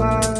far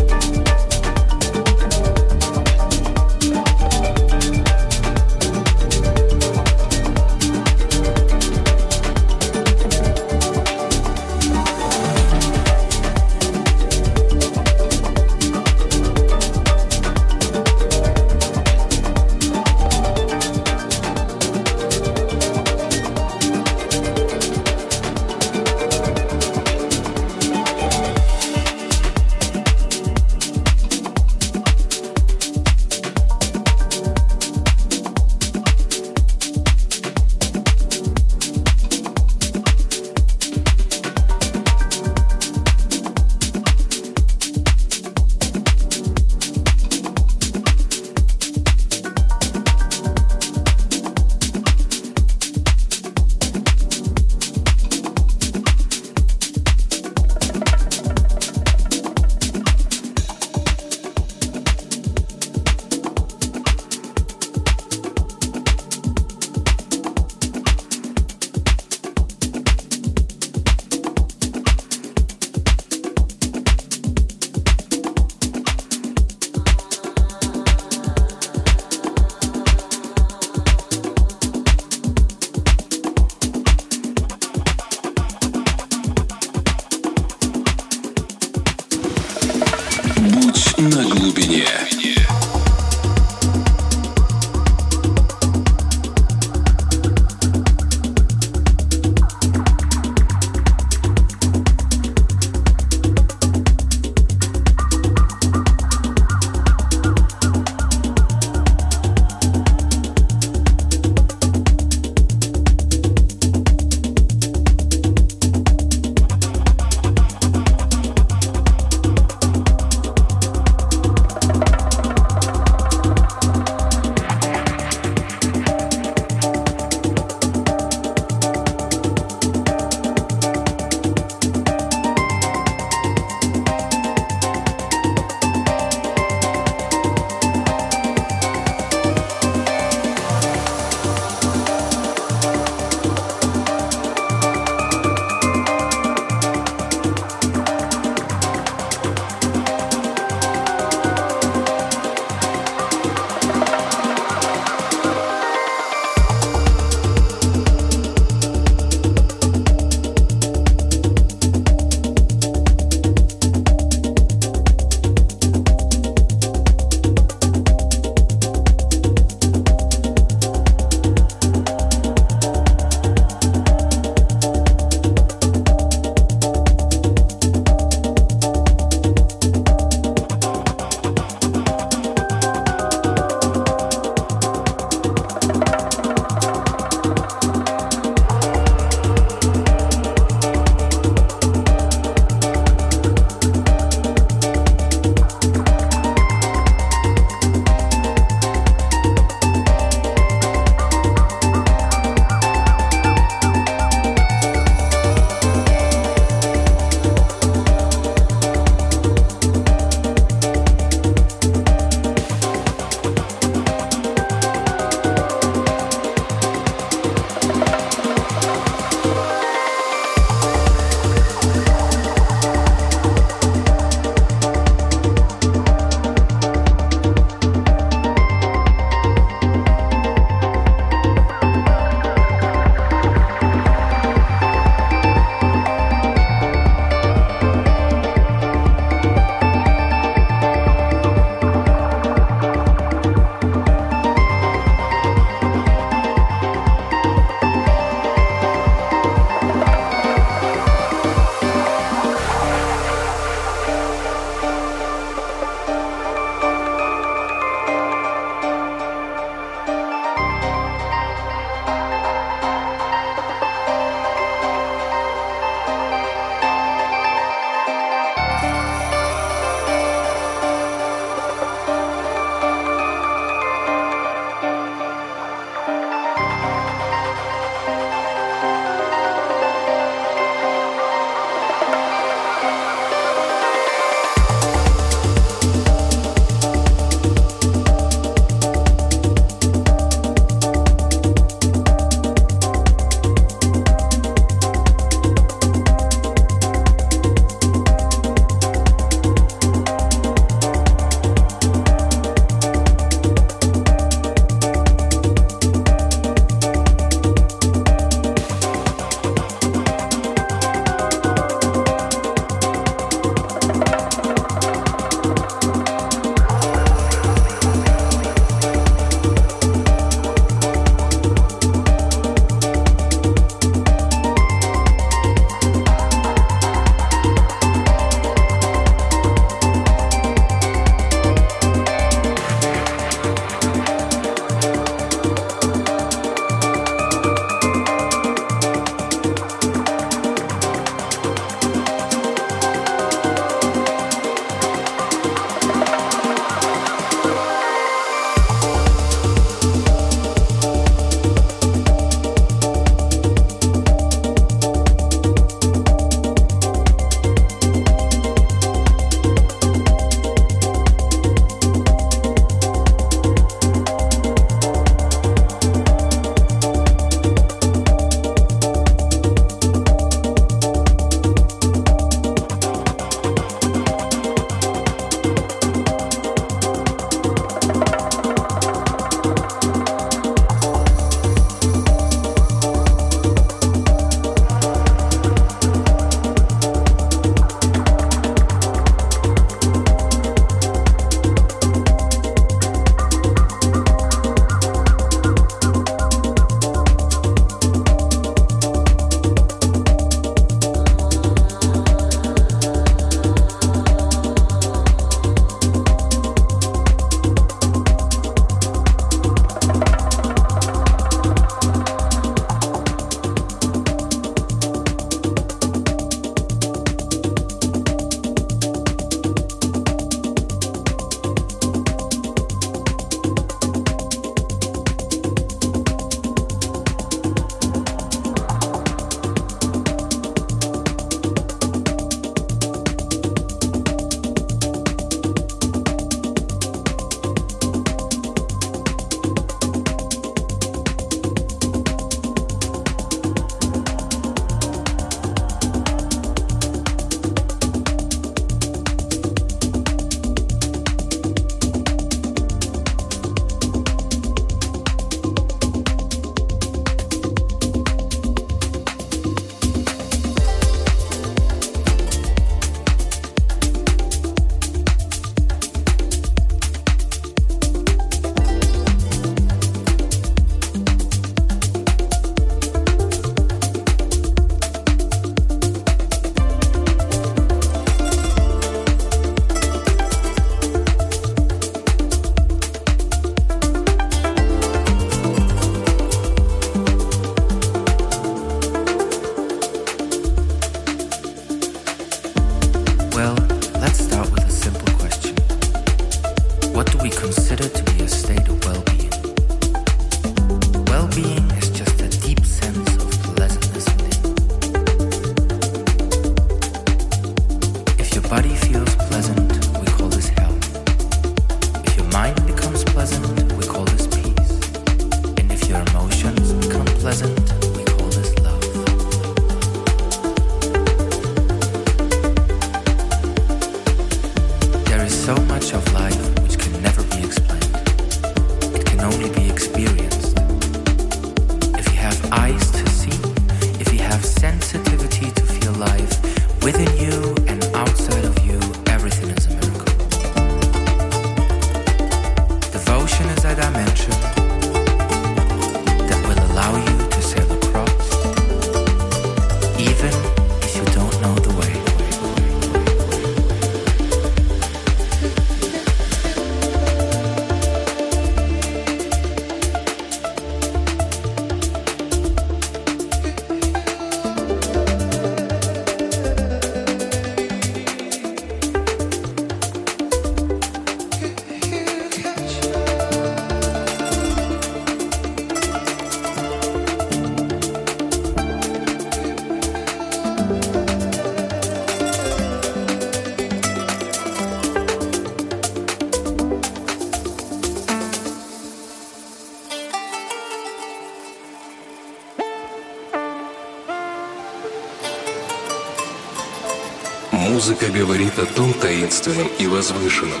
говорит о том таинственном и возвышенном,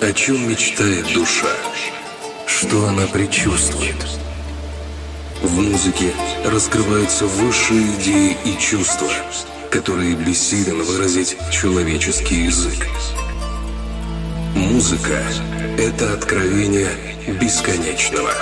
о чем мечтает душа, что она предчувствует. В музыке раскрываются высшие идеи и чувства, которые бессилен выразить человеческий язык. Музыка — это откровение бесконечного.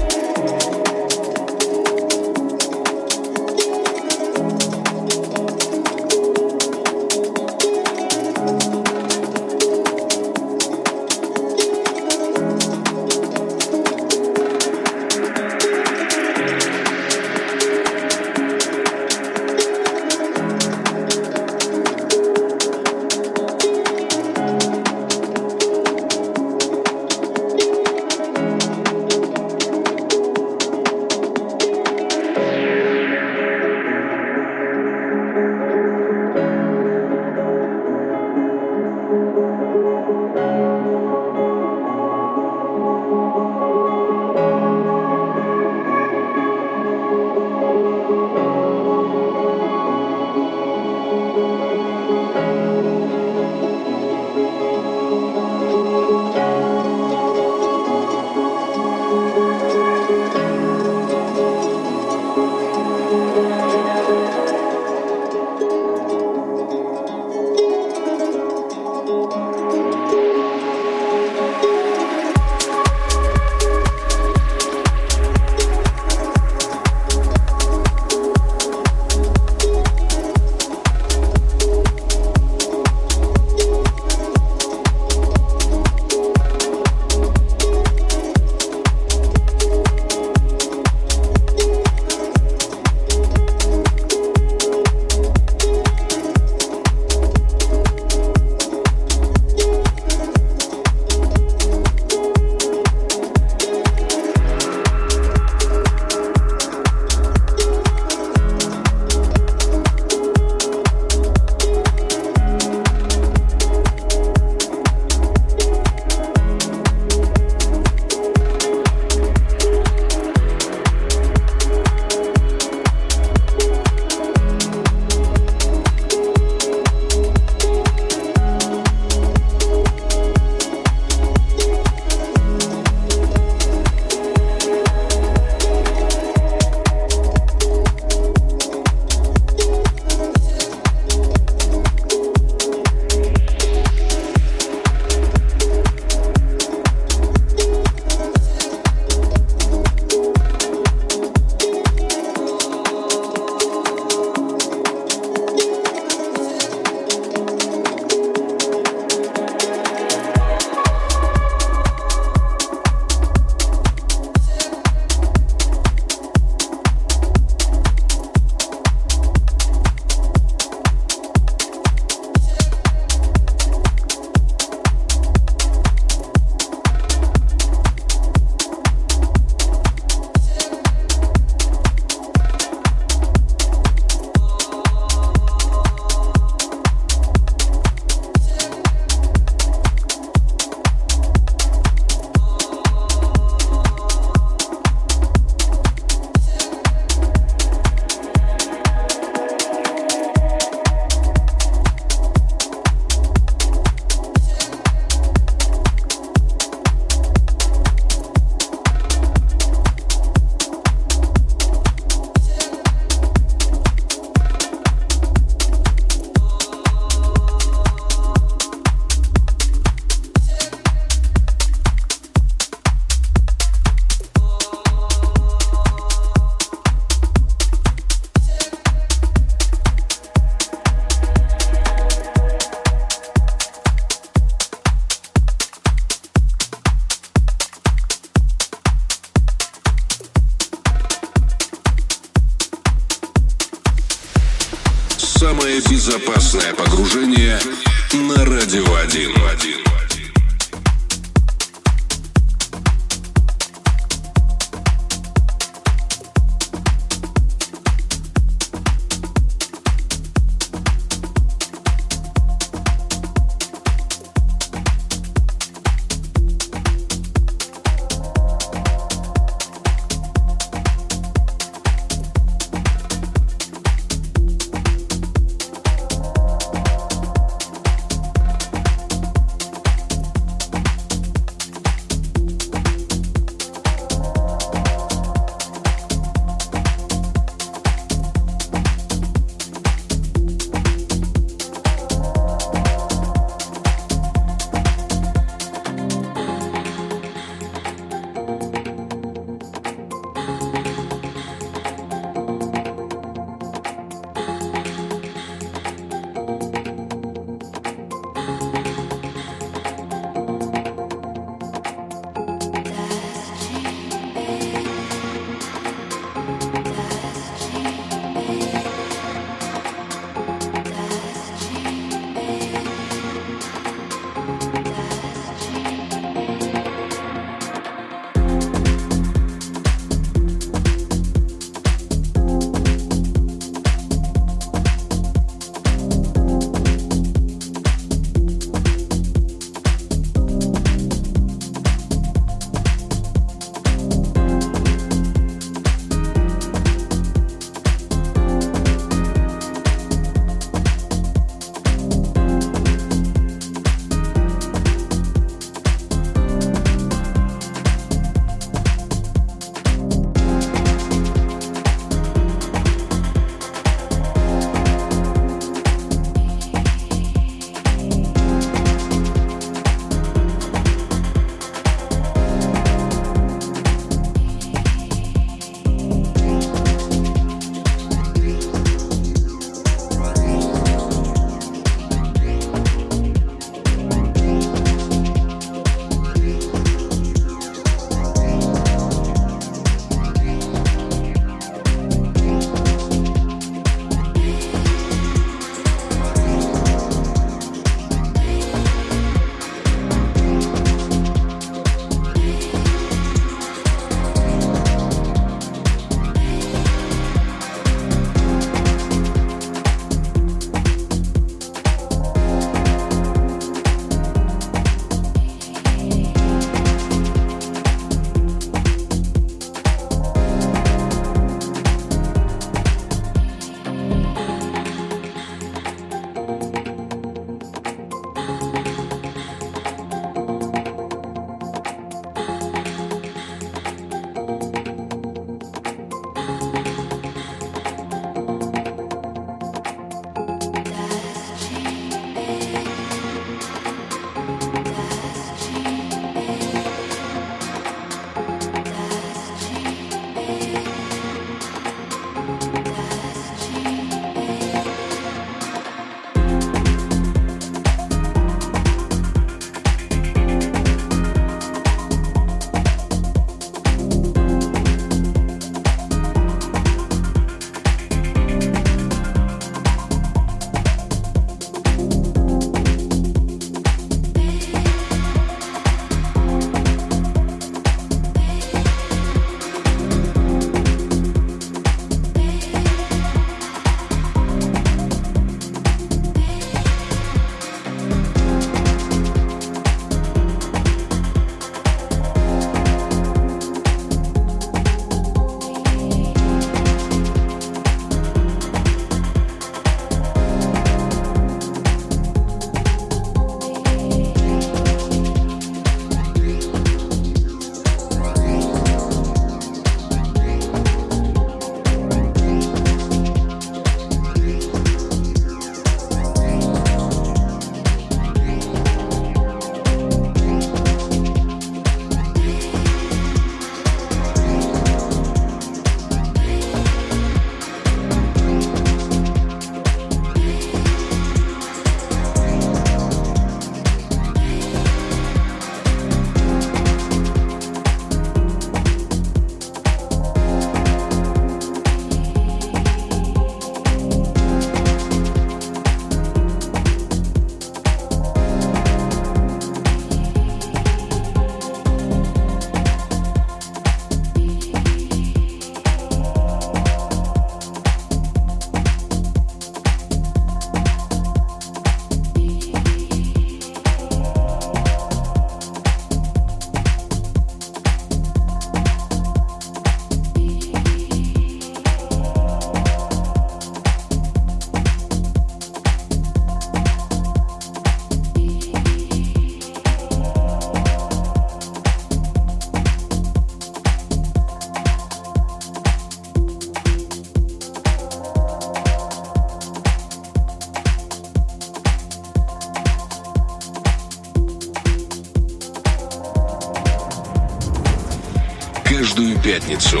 Пятницу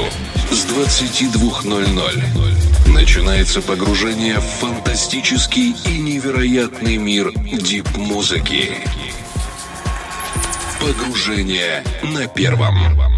с 22.00 начинается погружение в фантастический и невероятный мир дип-музыки. Погружение на первом.